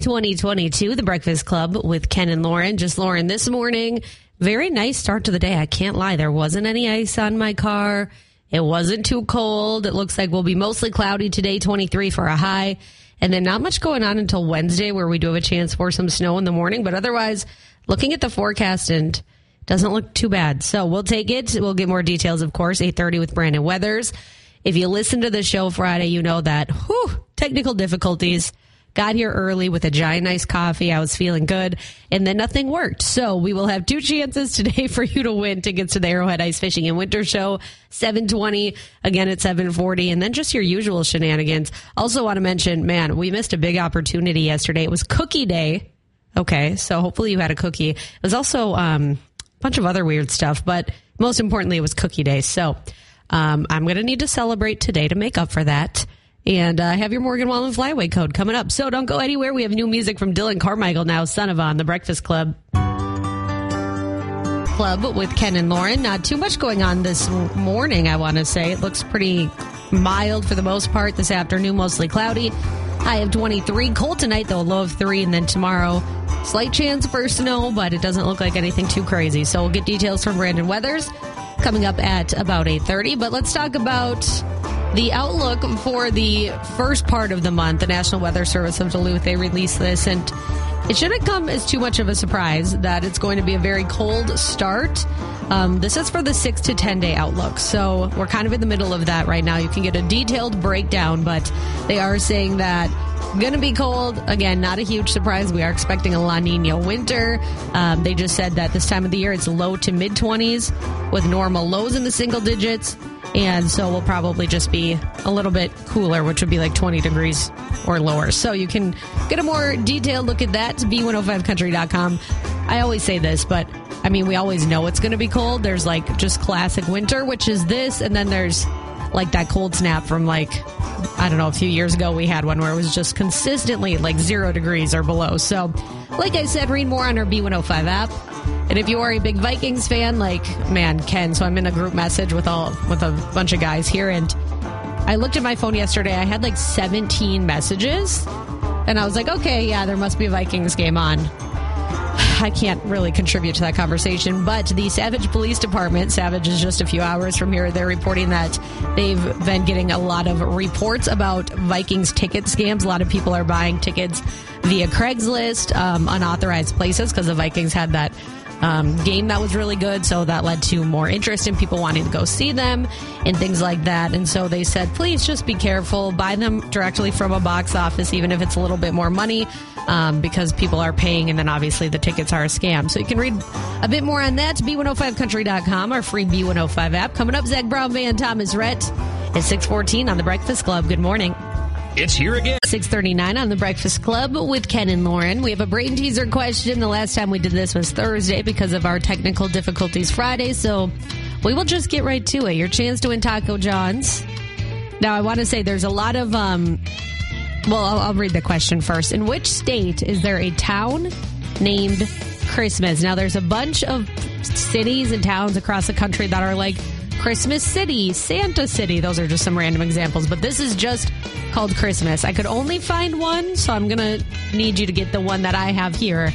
2022, The Breakfast Club with Ken and Lauren. Just Lauren this morning. Very nice start to the day. I can't lie. There wasn't any ice on my car. It wasn't too cold. It looks like we'll be mostly cloudy today, 23 for a high. And then not much going on until Wednesday where we do have a chance for some snow in the morning. But otherwise, looking at the forecast and doesn't look too bad. So we'll take it. We'll get more details, of course, 830 with Brandon Weathers. If you listen to the show Friday, you know that, whew, technical difficulties got here early with a giant nice coffee. I was feeling good and then nothing worked. So we will have two chances today for you to win tickets to the Arrowhead Ice Fishing and Winter Show, 720 again at 740 and then just your usual shenanigans. Also want to mention, man, we missed a big opportunity yesterday. It was cookie day. Okay. So hopefully you had a cookie. It was also, um, a bunch of other weird stuff, but most importantly, it was cookie day. So, um, I'm going to need to celebrate today to make up for that and uh, have your Morgan Wallen Flyway code coming up. So don't go anywhere. We have new music from Dylan Carmichael now, son of on the Breakfast Club. Club with Ken and Lauren. Not too much going on this morning, I want to say. It looks pretty mild for the most part this afternoon, mostly cloudy. High of 23. Cold tonight, though, low of 3. And then tomorrow, slight chance for snow, but it doesn't look like anything too crazy. So we'll get details from Brandon Weathers coming up at about 8.30. But let's talk about the outlook for the first part of the month. The National Weather Service of Duluth, they released this, and it shouldn't come as too much of a surprise that it's going to be a very cold start. Um, this is for the six to 10 day outlook. So we're kind of in the middle of that right now. You can get a detailed breakdown, but they are saying that going to be cold. Again, not a huge surprise. We are expecting a La Nina winter. Um, they just said that this time of the year it's low to mid 20s with normal lows in the single digits. And so we'll probably just be a little bit cooler, which would be like 20 degrees or lower. So you can get a more detailed look at that to b105country.com. I always say this, but I mean, we always know it's going to be cold. There's like just classic winter, which is this, and then there's like that cold snap from like I don't know a few years ago we had one where it was just consistently like zero degrees or below. So, like I said, read more on our B105 app. And if you are a big Vikings fan, like man, Ken, so I'm in a group message with all with a bunch of guys here, and I looked at my phone yesterday. I had like 17 messages, and I was like, okay, yeah, there must be a Vikings game on. I can't really contribute to that conversation, but the Savage Police Department, Savage is just a few hours from here, they're reporting that they've been getting a lot of reports about Vikings ticket scams. A lot of people are buying tickets via Craigslist, um, unauthorized places, because the Vikings had that um, game that was really good. So that led to more interest in people wanting to go see them and things like that. And so they said, please just be careful. Buy them directly from a box office, even if it's a little bit more money, um, because people are paying. And then obviously the tickets are a scam. So you can read a bit more on that. B105country.com, our free B105 app. Coming up, Zac Brown, Band Thomas Rhett at 614 on the Breakfast Club. Good morning. It's here again. 639 on the Breakfast Club with Ken and Lauren. We have a brain teaser question. The last time we did this was Thursday because of our technical difficulties Friday. So we will just get right to it. Your chance to win Taco John's. Now, I want to say there's a lot of, um, well, I'll, I'll read the question first. In which state is there a town named Christmas? Now, there's a bunch of cities and towns across the country that are like Christmas City, Santa City. Those are just some random examples, but this is just called Christmas. I could only find one, so I'm going to need you to get the one that I have here.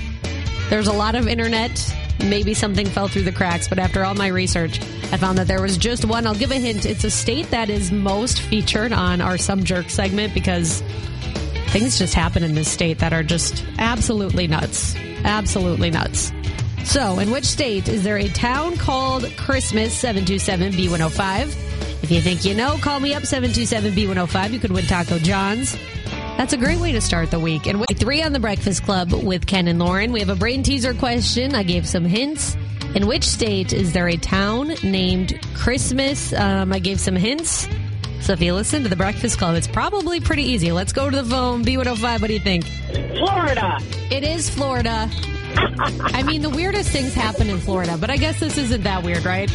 There's a lot of internet. Maybe something fell through the cracks, but after all my research, I found that there was just one. I'll give a hint. It's a state that is most featured on our Some Jerk segment because things just happen in this state that are just absolutely nuts. Absolutely nuts. So, in which state is there a town called Christmas 727B105? If you think you know, call me up 727B105. You could win Taco John's. That's a great way to start the week. And week three on the Breakfast Club with Ken and Lauren. We have a brain teaser question. I gave some hints. In which state is there a town named Christmas? Um, I gave some hints. So if you listen to the Breakfast Club, it's probably pretty easy. Let's go to the phone. B105, what do you think? Florida. It is Florida. I mean, the weirdest things happen in Florida, but I guess this isn't that weird, right?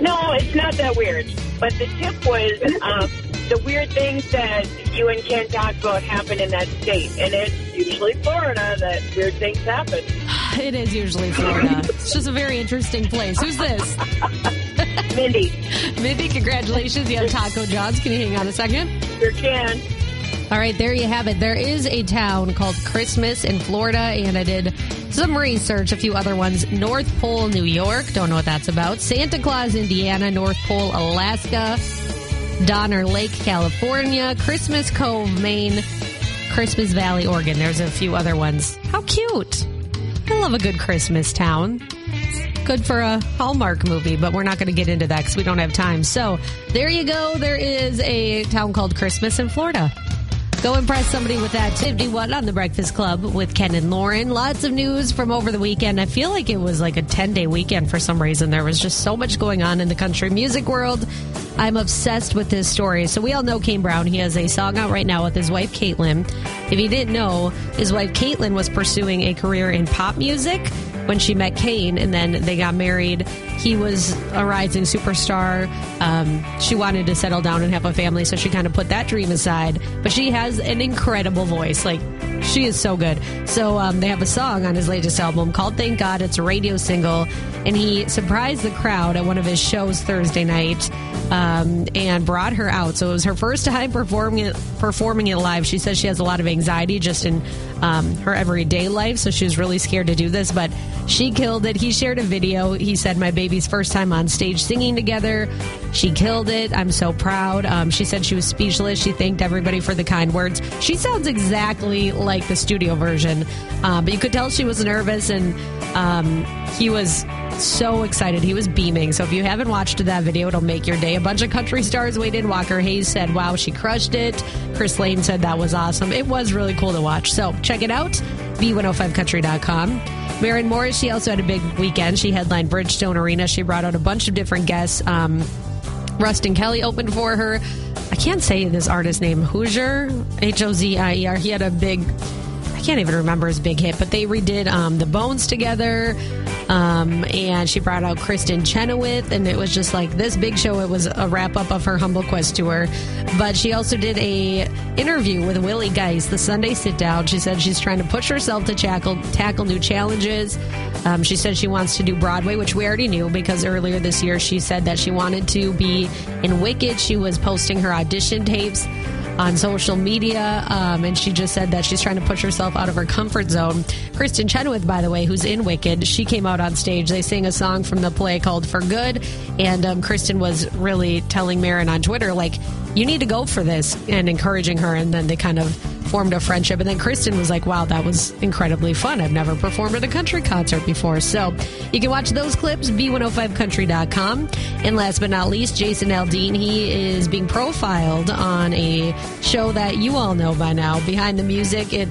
No, it's not that weird. But the tip was um, the weird things that you and Ken talked about happen in that state. And it's usually Florida that weird things happen. It is usually Florida. it's just a very interesting place. Who's this? Mindy. Mindy, congratulations. You have Taco John's. Can you hang on a second? Sure can. All right, there you have it. There is a town called Christmas in Florida, and I did some research, a few other ones. North Pole, New York. Don't know what that's about. Santa Claus, Indiana. North Pole, Alaska. Donner Lake, California. Christmas Cove, Maine. Christmas Valley, Oregon. There's a few other ones. How cute. I love a good Christmas town. Good for a Hallmark movie, but we're not going to get into that because we don't have time. So there you go. There is a town called Christmas in Florida. Go impress somebody with that 51 on the Breakfast Club with Ken and Lauren. Lots of news from over the weekend. I feel like it was like a 10 day weekend for some reason. There was just so much going on in the country music world. I'm obsessed with this story. So we all know Kane Brown. He has a song out right now with his wife, Katelyn. If you didn't know, his wife, Katelyn, was pursuing a career in pop music when she met Kane and then they got married. He was a rising superstar. Um, she wanted to settle down and have a family, so she kind of put that dream aside. But she has an incredible voice. Like, she is so good. So um, they have a song on his latest album called Thank God. It's a radio single. And he surprised the crowd at one of his shows Thursday night um, and brought her out. So it was her first time performing it, performing it live. She says she has a lot of anxiety just in um, her everyday life. So she was really scared to do this, but she killed it. He shared a video. He said, My baby's first time on stage singing together. She killed it. I'm so proud. Um, she said she was speechless. She thanked everybody for the kind words. She sounds exactly like the studio version, uh, but you could tell she was nervous and um, he was so excited. He was beaming. So if you haven't watched that video, it'll make your day. A bunch of country stars waited. Walker Hayes said, wow, she crushed it. Chris Lane said that was awesome. It was really cool to watch. So check it out, b105country.com. Maren Morris, she also had a big weekend. She headlined Bridgestone Arena. She brought out a bunch of different guests. Um, Ruston Kelly opened for her. I can't say this artist name, Hoosier, H O Z I E R. He had a big, I can't even remember his big hit, but they redid um, The Bones together. Um, and she brought out Kristin Chenoweth, and it was just like this big show. It was a wrap up of her Humble Quest tour, but she also did a interview with Willie Geist, the Sunday sit down. She said she's trying to push herself to tackle tackle new challenges. Um, she said she wants to do Broadway, which we already knew because earlier this year she said that she wanted to be in Wicked. She was posting her audition tapes on social media, um, and she just said that she's trying to push herself out of her comfort zone. Kristin Chenoweth, by the way, who's in Wicked, she came out on stage. They sang a song from the play called "For Good," and um, Kristin was really telling Maren on Twitter, like, "You need to go for this," and encouraging her. And then they kind of formed a friendship. And then Kristin was like, wow, that was incredibly fun. I've never performed at a country concert before. So you can watch those clips, b105country.com. And last but not least, Jason Aldean, he is being profiled on a show that you all know by now, Behind the Music. It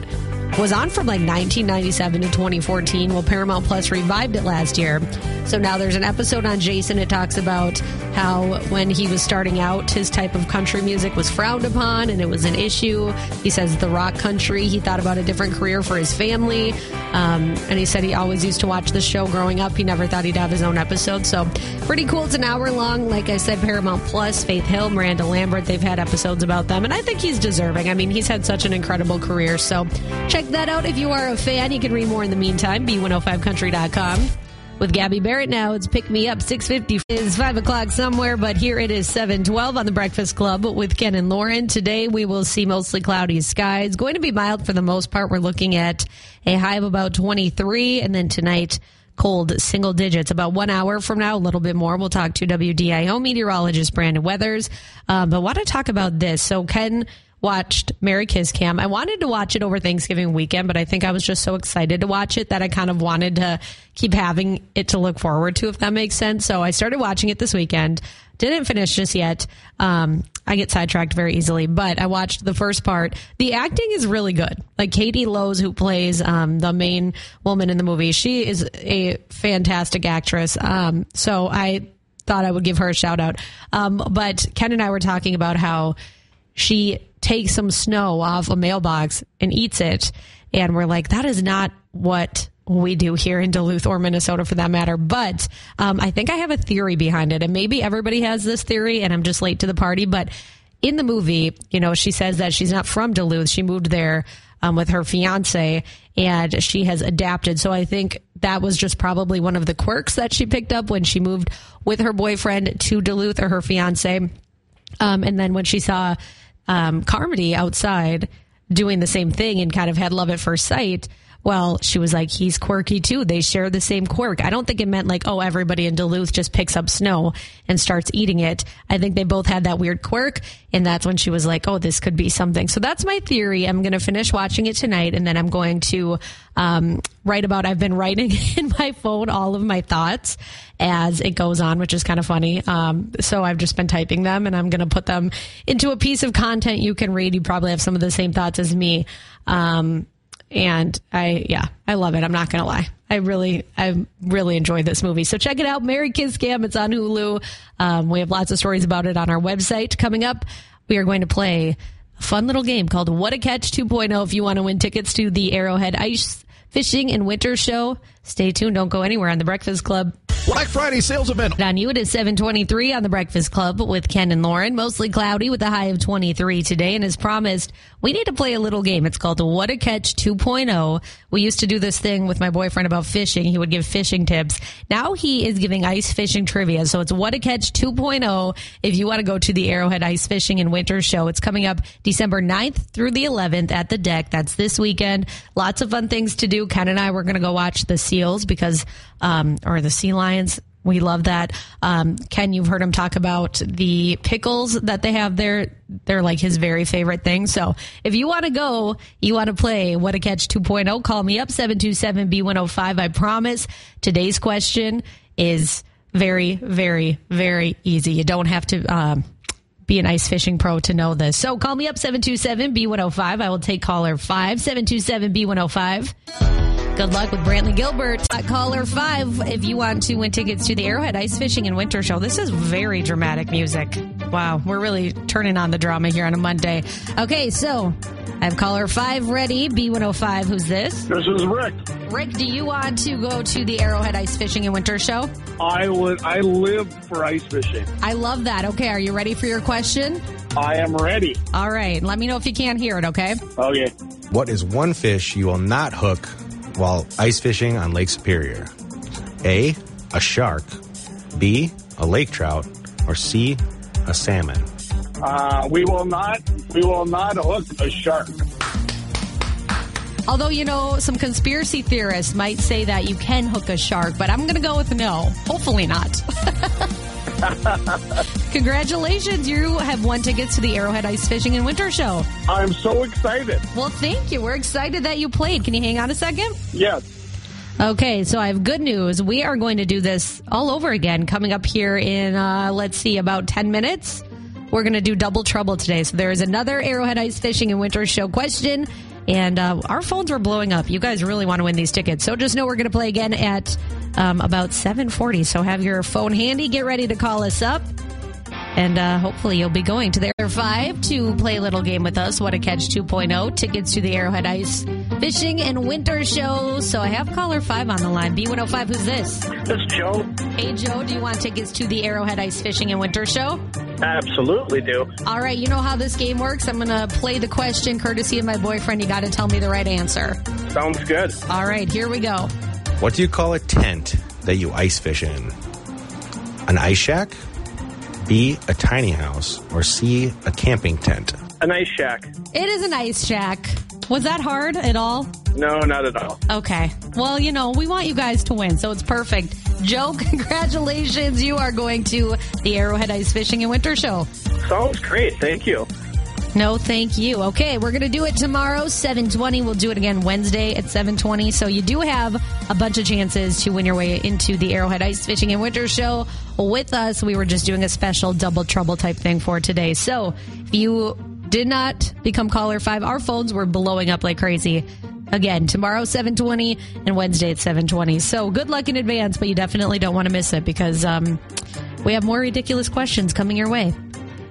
was on from like 1997 to 2014. Well, Paramount Plus revived it last year. So now there's an episode on Jason. It talks about how when he was starting out, his type of country music was frowned upon and it was an issue. He says the rock country, he thought about a different career for his family. Um, and he said he always used to watch the show growing up. He never thought he'd have his own episode. So pretty cool. It's an hour long. Like I said, Paramount Plus, Faith Hill, Miranda Lambert, they've had episodes about them. And I think he's deserving. I mean, he's had such an incredible career. So check that out if you are a fan. You can read more in the meantime, b105country.com. With Gabby Barrett now, it's Pick Me Up 650 is 5 o'clock somewhere, but here it is 712 on the Breakfast Club with Ken and Lauren. Today we will see mostly cloudy skies. Going to be mild for the most part. We're looking at a high of about 23, and then tonight, cold single digits. About one hour from now, a little bit more, we'll talk to WDIO meteorologist Brandon Weathers. Um, but want to talk about this. So, Ken watched Merry Kiss Cam. I wanted to watch it over Thanksgiving weekend, but I think I was just so excited to watch it that I kind of wanted to keep having it to look forward to, if that makes sense. So I started watching it this weekend. Didn't finish just yet. Um, I get sidetracked very easily, but I watched the first part. The acting is really good. Like Katie Lowes, who plays um, the main woman in the movie, she is a fantastic actress. Um, so I thought I would give her a shout out. Um, but Ken and I were talking about how she takes some snow off a mailbox and eats it. And we're like, that is not what we do here in Duluth or Minnesota for that matter. But um, I think I have a theory behind it. And maybe everybody has this theory and I'm just late to the party. But in the movie, you know, she says that she's not from Duluth. She moved there um, with her fiance and she has adapted. So I think that was just probably one of the quirks that she picked up when she moved with her boyfriend to Duluth or her fiance. Um, and then when she saw um, Carmody outside doing the same thing and kind of had love at first sight. Well, she was like, he's quirky too. They share the same quirk. I don't think it meant like, oh, everybody in Duluth just picks up snow and starts eating it. I think they both had that weird quirk. And that's when she was like, oh, this could be something. So that's my theory. I'm going to finish watching it tonight and then I'm going to um, write about, I've been writing in my phone all of my thoughts as it goes on, which is kind of funny. Um, so I've just been typing them and I'm going to put them into a piece of content you can read. You probably have some of the same thoughts as me. Um, and I, yeah, I love it. I'm not to lie. I really, I really enjoyed this movie. So check it out. Merry Kiss Cam. It's on Hulu. Um, we have lots of stories about it on our website. Coming up, we are going to play a fun little game called What a Catch 2.0 if you want to win tickets to the Arrowhead Ice Fishing and Winter Show. Stay tuned. Don't go anywhere on the Breakfast Club. Black Friday sales event. On you, it is 723 on the Breakfast Club with Ken and Lauren. Mostly cloudy with a high of 23 today. And as promised, we need to play a little game. It's called What a Catch 2.0. We used to do this thing with my boyfriend about fishing. He would give fishing tips. Now he is giving ice fishing trivia. So it's What a Catch 2.0 if you want to go to the Arrowhead Ice Fishing and Winter Show. It's coming up December 9th through the 11th at the DECC. That's this weekend. Lots of fun things to do. Ken and I, we're going to go watch the seals because, um, or the sea lions. We love that. Um, Ken, you've heard him talk about the pickles that they have there. They're like his very favorite thing. So if you want to go, you want to play What a Catch 2.0, call me up 727B105. I promise today's question is very, very, very easy. You don't have to, um, be an ice fishing pro to know this. So call me up 727B105. I will take caller 5 727B105. Good luck with Brantley Gilbert. At caller 5 if you want to win tickets to the Arrowhead Ice Fishing and Winter Show. This is very dramatic music. Wow, we're really turning on the drama here on a Monday. Okay, so I have caller 5 ready. B105, who's this? This is Rick. Rick, do you want to go to the Arrowhead Ice Fishing and Winter Show? I would. I live for ice fishing. I love that. Okay, are you ready for your question? I am ready. All right, let me know if you can't hear it, okay? Okay. What is one fish you will not hook while ice fishing on Lake Superior? A. A shark. B. A lake trout. Or C. A salmon. Uh, we will not. We will not hook a shark. Although, you know, some conspiracy theorists might say that you can hook a shark, but I'm going to go with no. Hopefully not. Congratulations. You have won tickets to the Arrowhead Ice Fishing and Winter Show. I'm so excited. Well, thank you. We're excited that you played. Can you hang on a second? Yes. Okay, so I have good news. We are going to do this all over again coming up here in, uh, let's see, about 10 minutes. We're going to do double trouble today. So there is another Arrowhead Ice Fishing and Winter Show question. And uh, our phones are blowing up. You guys really want to win these tickets. So just know we're going to play again at um, about 740. So have your phone handy. Get ready to call us up. And uh, hopefully you'll be going to the Air 5 to play a little game with us. What a Catch 2.0. Tickets to the Arrowhead Ice Fishing and Winter Show. So I have caller 5 on the line. B105, who's this? This is Joe. Hey, Joe, do you want tickets to the Arrowhead Ice Fishing and Winter Show? Absolutely do. All right, you know how this game works. I'm going to play the question courtesy of my boyfriend. You got to tell me the right answer. Sounds good. All right, here we go. What do you call a tent that you ice fish in? An ice shack? B. A tiny house. Or C. A camping tent? A nice shack. It is an ice shack. Was that hard at all? No, not at all. Okay. Well, you know, we want you guys to win, so it's perfect. Joe, congratulations. You are going to the Arrowhead Ice Fishing and Winter Show. Sounds great. Thank you. No, thank you. Okay, we're going to do it tomorrow, 720. We'll do it again Wednesday at 720. So you do have a bunch of chances to win your way into the Arrowhead Ice Fishing and Winter Show with us. We were just doing a special double trouble type thing for today. So if you did not become caller five, our phones were blowing up like crazy. Again, tomorrow 720 and Wednesday at 720. So good luck in advance, but you definitely don't want to miss it because um, we have more ridiculous questions coming your way.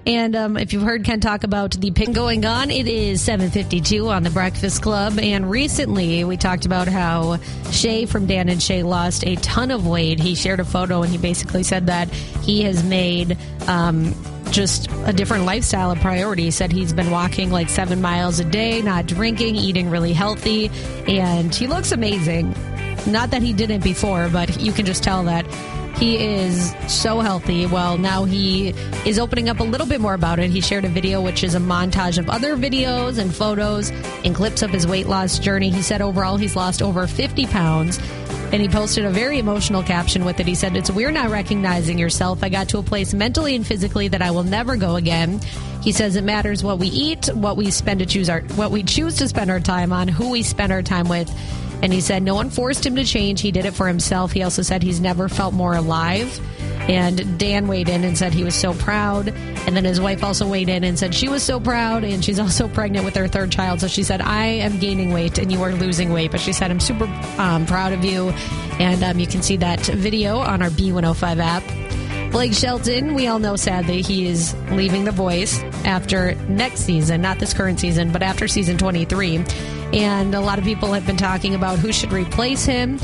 And um, if you've heard Ken talk about the pin going on, it is 752 on the Breakfast Club. And recently we talked about how Shay from Dan and Shay lost a ton of weight. He shared a photo and he basically said that he has made um, just a different lifestyle a priority. He said he's been walking like seven miles a day, not drinking, eating really healthy, and he looks amazing. Not that he didn't before, but you can just tell that He is so healthy. Well, now he is opening up a little bit more about it. He shared a video, which is a montage of other videos and photos and clips of his weight loss journey. He said overall he's lost over 50 pounds. And he posted a very emotional caption with it. He said, It's weird not recognizing yourself. I got to a place mentally and physically that I will never go again. He says it matters what we eat, what we spend to choose our what we choose to spend our time on, who we spend our time with. And he said no one forced him to change. He did it for himself. He also said he's never felt more alive. And Dan weighed in and said he was so proud. And then his wife also weighed in and said she was so proud. And she's also pregnant with her third child. So she said, I am gaining weight and you are losing weight. But she said, I'm super um, proud of you. And um, you can see that video on our B105 app. Blake Shelton, we all know sadly he is leaving The Voice after next season, not this current season, but after season 23. And a lot of people have been talking about who should replace him.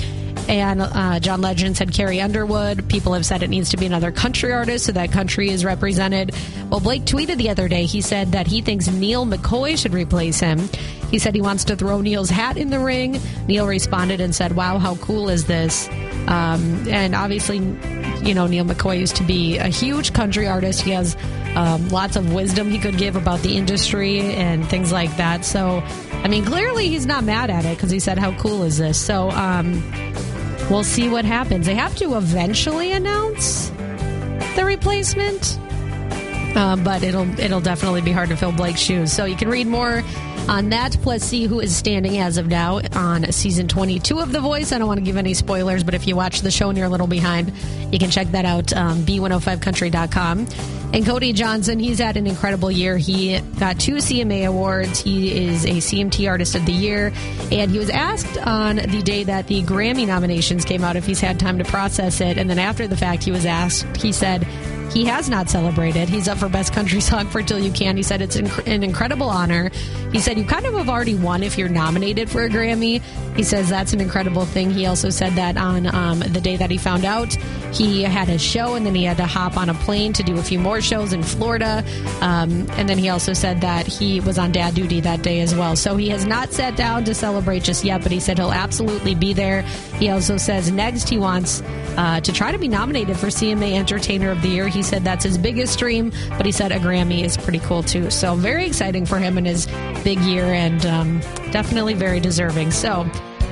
And uh, John Legend said Carrie Underwood. People have said it needs to be another country artist so that country is represented. Well, Blake tweeted the other day, he said that he thinks Neal McCoy should replace him. He said he wants to throw Neal's hat in the ring. Neal responded and said, Wow, how cool is this? Um, and obviously, you know, Neal McCoy used to be a huge country artist. He has um, lots of wisdom he could give about the industry and things like that. So, I mean, clearly he's not mad at it because he said, How cool is this? So, um, we'll see what happens. They have to eventually announce the replacement. Um, but it'll it'll definitely be hard to fill Blake's shoes. So you can read more on that, plus see who is standing as of now on season 22 of The Voice. I don't want to give any spoilers, but if you watch the show and you're a little behind, you can check that out, um, b105country.com. And Cody Johnson, he's had an incredible year. He got two CMA awards. He is a CMT Artist of the Year. And he was asked on the day that the Grammy nominations came out if he's had time to process it. And then after the fact, he was asked, he said, he has not celebrated. He's up for Best Country Song for Till You Can. He said it's an incredible honor. He said you kind of have already won if you're nominated for a Grammy. He says that's an incredible thing. He also said that on um, the day that he found out, he had a show and then he had to hop on a plane to do a few more shows in Florida. Um, and then he also said that he was on dad duty that day as well. So he has not sat down to celebrate just yet, but he said he'll absolutely be there. He also says next he wants uh, to try to be nominated for CMA Entertainer of the Year. He said that's his biggest dream, but he said a Grammy is pretty cool too. So very exciting for him in his big year and um, definitely very deserving. So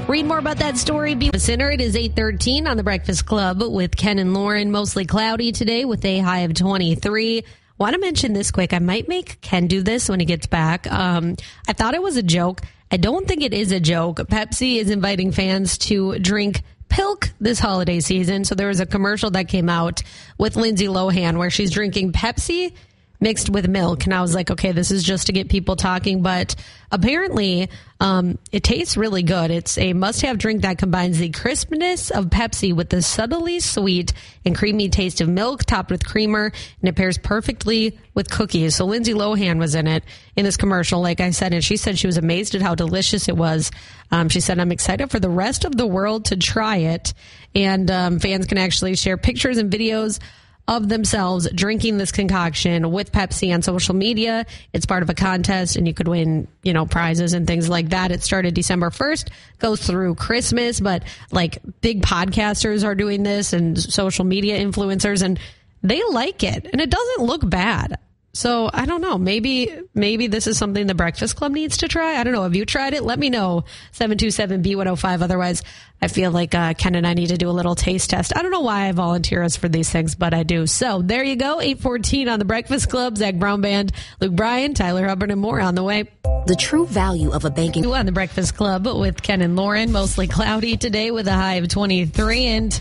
Read more about that story. Be sinner. It is 813 on the Breakfast Club with Ken and Lauren. Mostly cloudy today with a high of 23. Want to mention this quick. I might make Ken do this when he gets back. Um, I thought it was a joke. I don't think it is a joke. Pepsi is inviting fans to drink Pilk this holiday season. So there was a commercial that came out with Lindsay Lohan where she's drinking Pepsi mixed with milk. And I was like, okay, this is just to get people talking. But apparently, um, it tastes really good. It's a must have drink that combines the crispness of Pepsi with the subtly sweet and creamy taste of milk topped with creamer. And it pairs perfectly with cookies. So Lindsay Lohan was in it in this commercial, like I said. And she said she was amazed at how delicious it was. Um, she said, I'm excited for the rest of the world to try it. And um, fans can actually share pictures and videos of themselves drinking this concoction with Pepsi on social media. It's part of a contest and you could win, you know, prizes and things like that. It started December 1st, goes through Christmas, but like big podcasters are doing this and social media influencers and they like it and it doesn't look bad. So I don't know. Maybe maybe this is something the Breakfast Club needs to try. I don't know. Have you tried it? Let me know. Seven two seven B one zero five. Otherwise, I feel like uh, Ken and I need to do a little taste test. I don't know why I volunteer us for these things, but I do. So there you go. Eight fourteen on the Breakfast Club. Zac Brown Band, Luke Bryan, Tyler Hubbard, and more on the way. The true value of a banking on the Breakfast Club with Ken and Lauren. Mostly cloudy today with a high of twenty three and.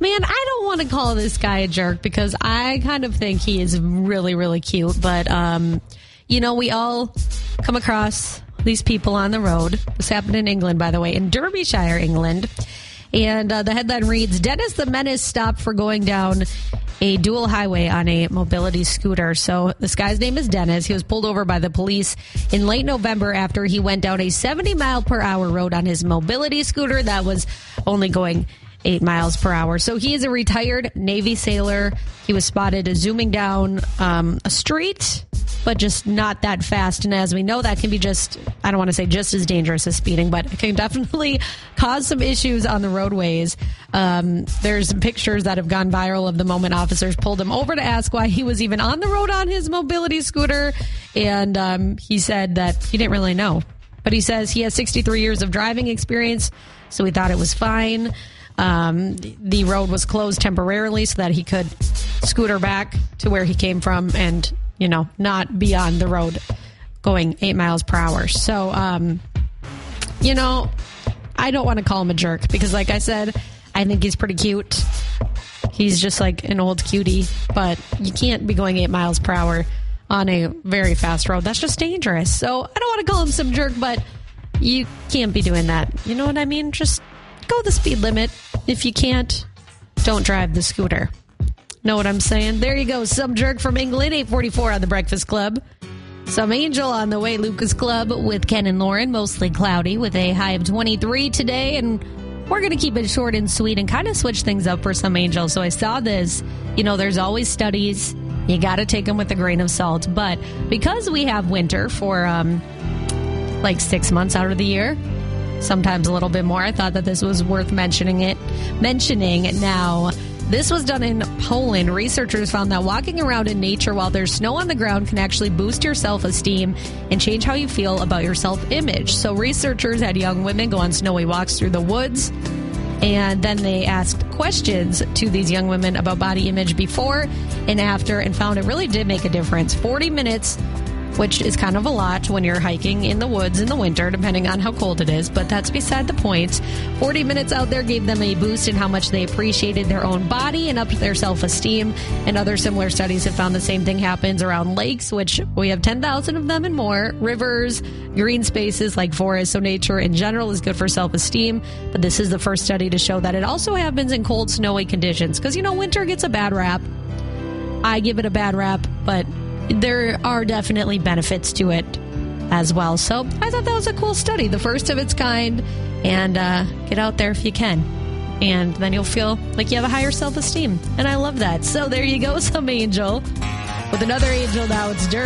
Man, I don't want to call this guy a jerk because I kind of think he is really, really cute. But, um, you know, we all come across these people on the road. This happened in England, by the way, in Derbyshire, England. And uh, the headline reads Dennis the Menace stopped for going down a dual highway on a mobility scooter. So this guy's name is Dennis. He was pulled over by the police in late November after he went down a 70 mile per hour road on his mobility scooter that was only going eight miles per hour. So he is a retired Navy sailor. He was spotted zooming down um, a street, but just not that fast. And as we know, that can be just, I don't want to say just as dangerous as speeding, but it can definitely caused some issues on the roadways. Um, there's some pictures that have gone viral of the moment officers pulled him over to ask why he was even on the road on his mobility scooter. And um, he said that he didn't really know. But he says he has 63 years of driving experience, so he thought it was fine. Um, the road was closed temporarily so that he could scooter back to where he came from and, you know, not be on the road going eight miles per hour. So, um, you know, I don't want to call him a jerk because, like I said, I think he's pretty cute. He's just like an old cutie, but you can't be going eight miles per hour on a very fast road. That's just dangerous. So I don't want to call him some jerk, but you can't be doing that. You know what I mean? Just go the speed limit. If you can't, don't drive the scooter. Know what I'm saying? There you go. Some jerk from England, 844 on the Breakfast Club. Some angel on the way, Lucas Club with Ken and Lauren, mostly cloudy with a high of 23 today. And we're going to keep it short and sweet and kind of switch things up for some angels. So I saw this. You know, there's always studies. You got to take them with a grain of salt. But because we have winter for um, like six months out of the year, sometimes a little bit more, I thought that this was worth mentioning it. Mentioning now. This was done in Poland. Researchers found that walking around in nature while there's snow on the ground can actually boost your self esteem and change how you feel about your self image. So, researchers had young women go on snowy walks through the woods. And then they asked questions to these young women about body image before and after and found it really did make a difference. 40 minutes which is kind of a lot when you're hiking in the woods in the winter, depending on how cold it is, but that's beside the point. 40 minutes out there gave them a boost in how much they appreciated their own body and upped their self esteem. And other similar studies have found the same thing happens around lakes, which we have 10,000 of them and more, rivers, green spaces like forests. So, nature in general is good for self esteem. But this is the first study to show that it also happens in cold, snowy conditions. Because, you know, winter gets a bad rap. I give it a bad rap, but there are definitely benefits to it as well. So I thought that was a cool study, the first of its kind. And uh, get out there if you can. And then you'll feel like you have a higher self esteem. And I love that. So there you go, some angel. With another angel now, it's Dirt.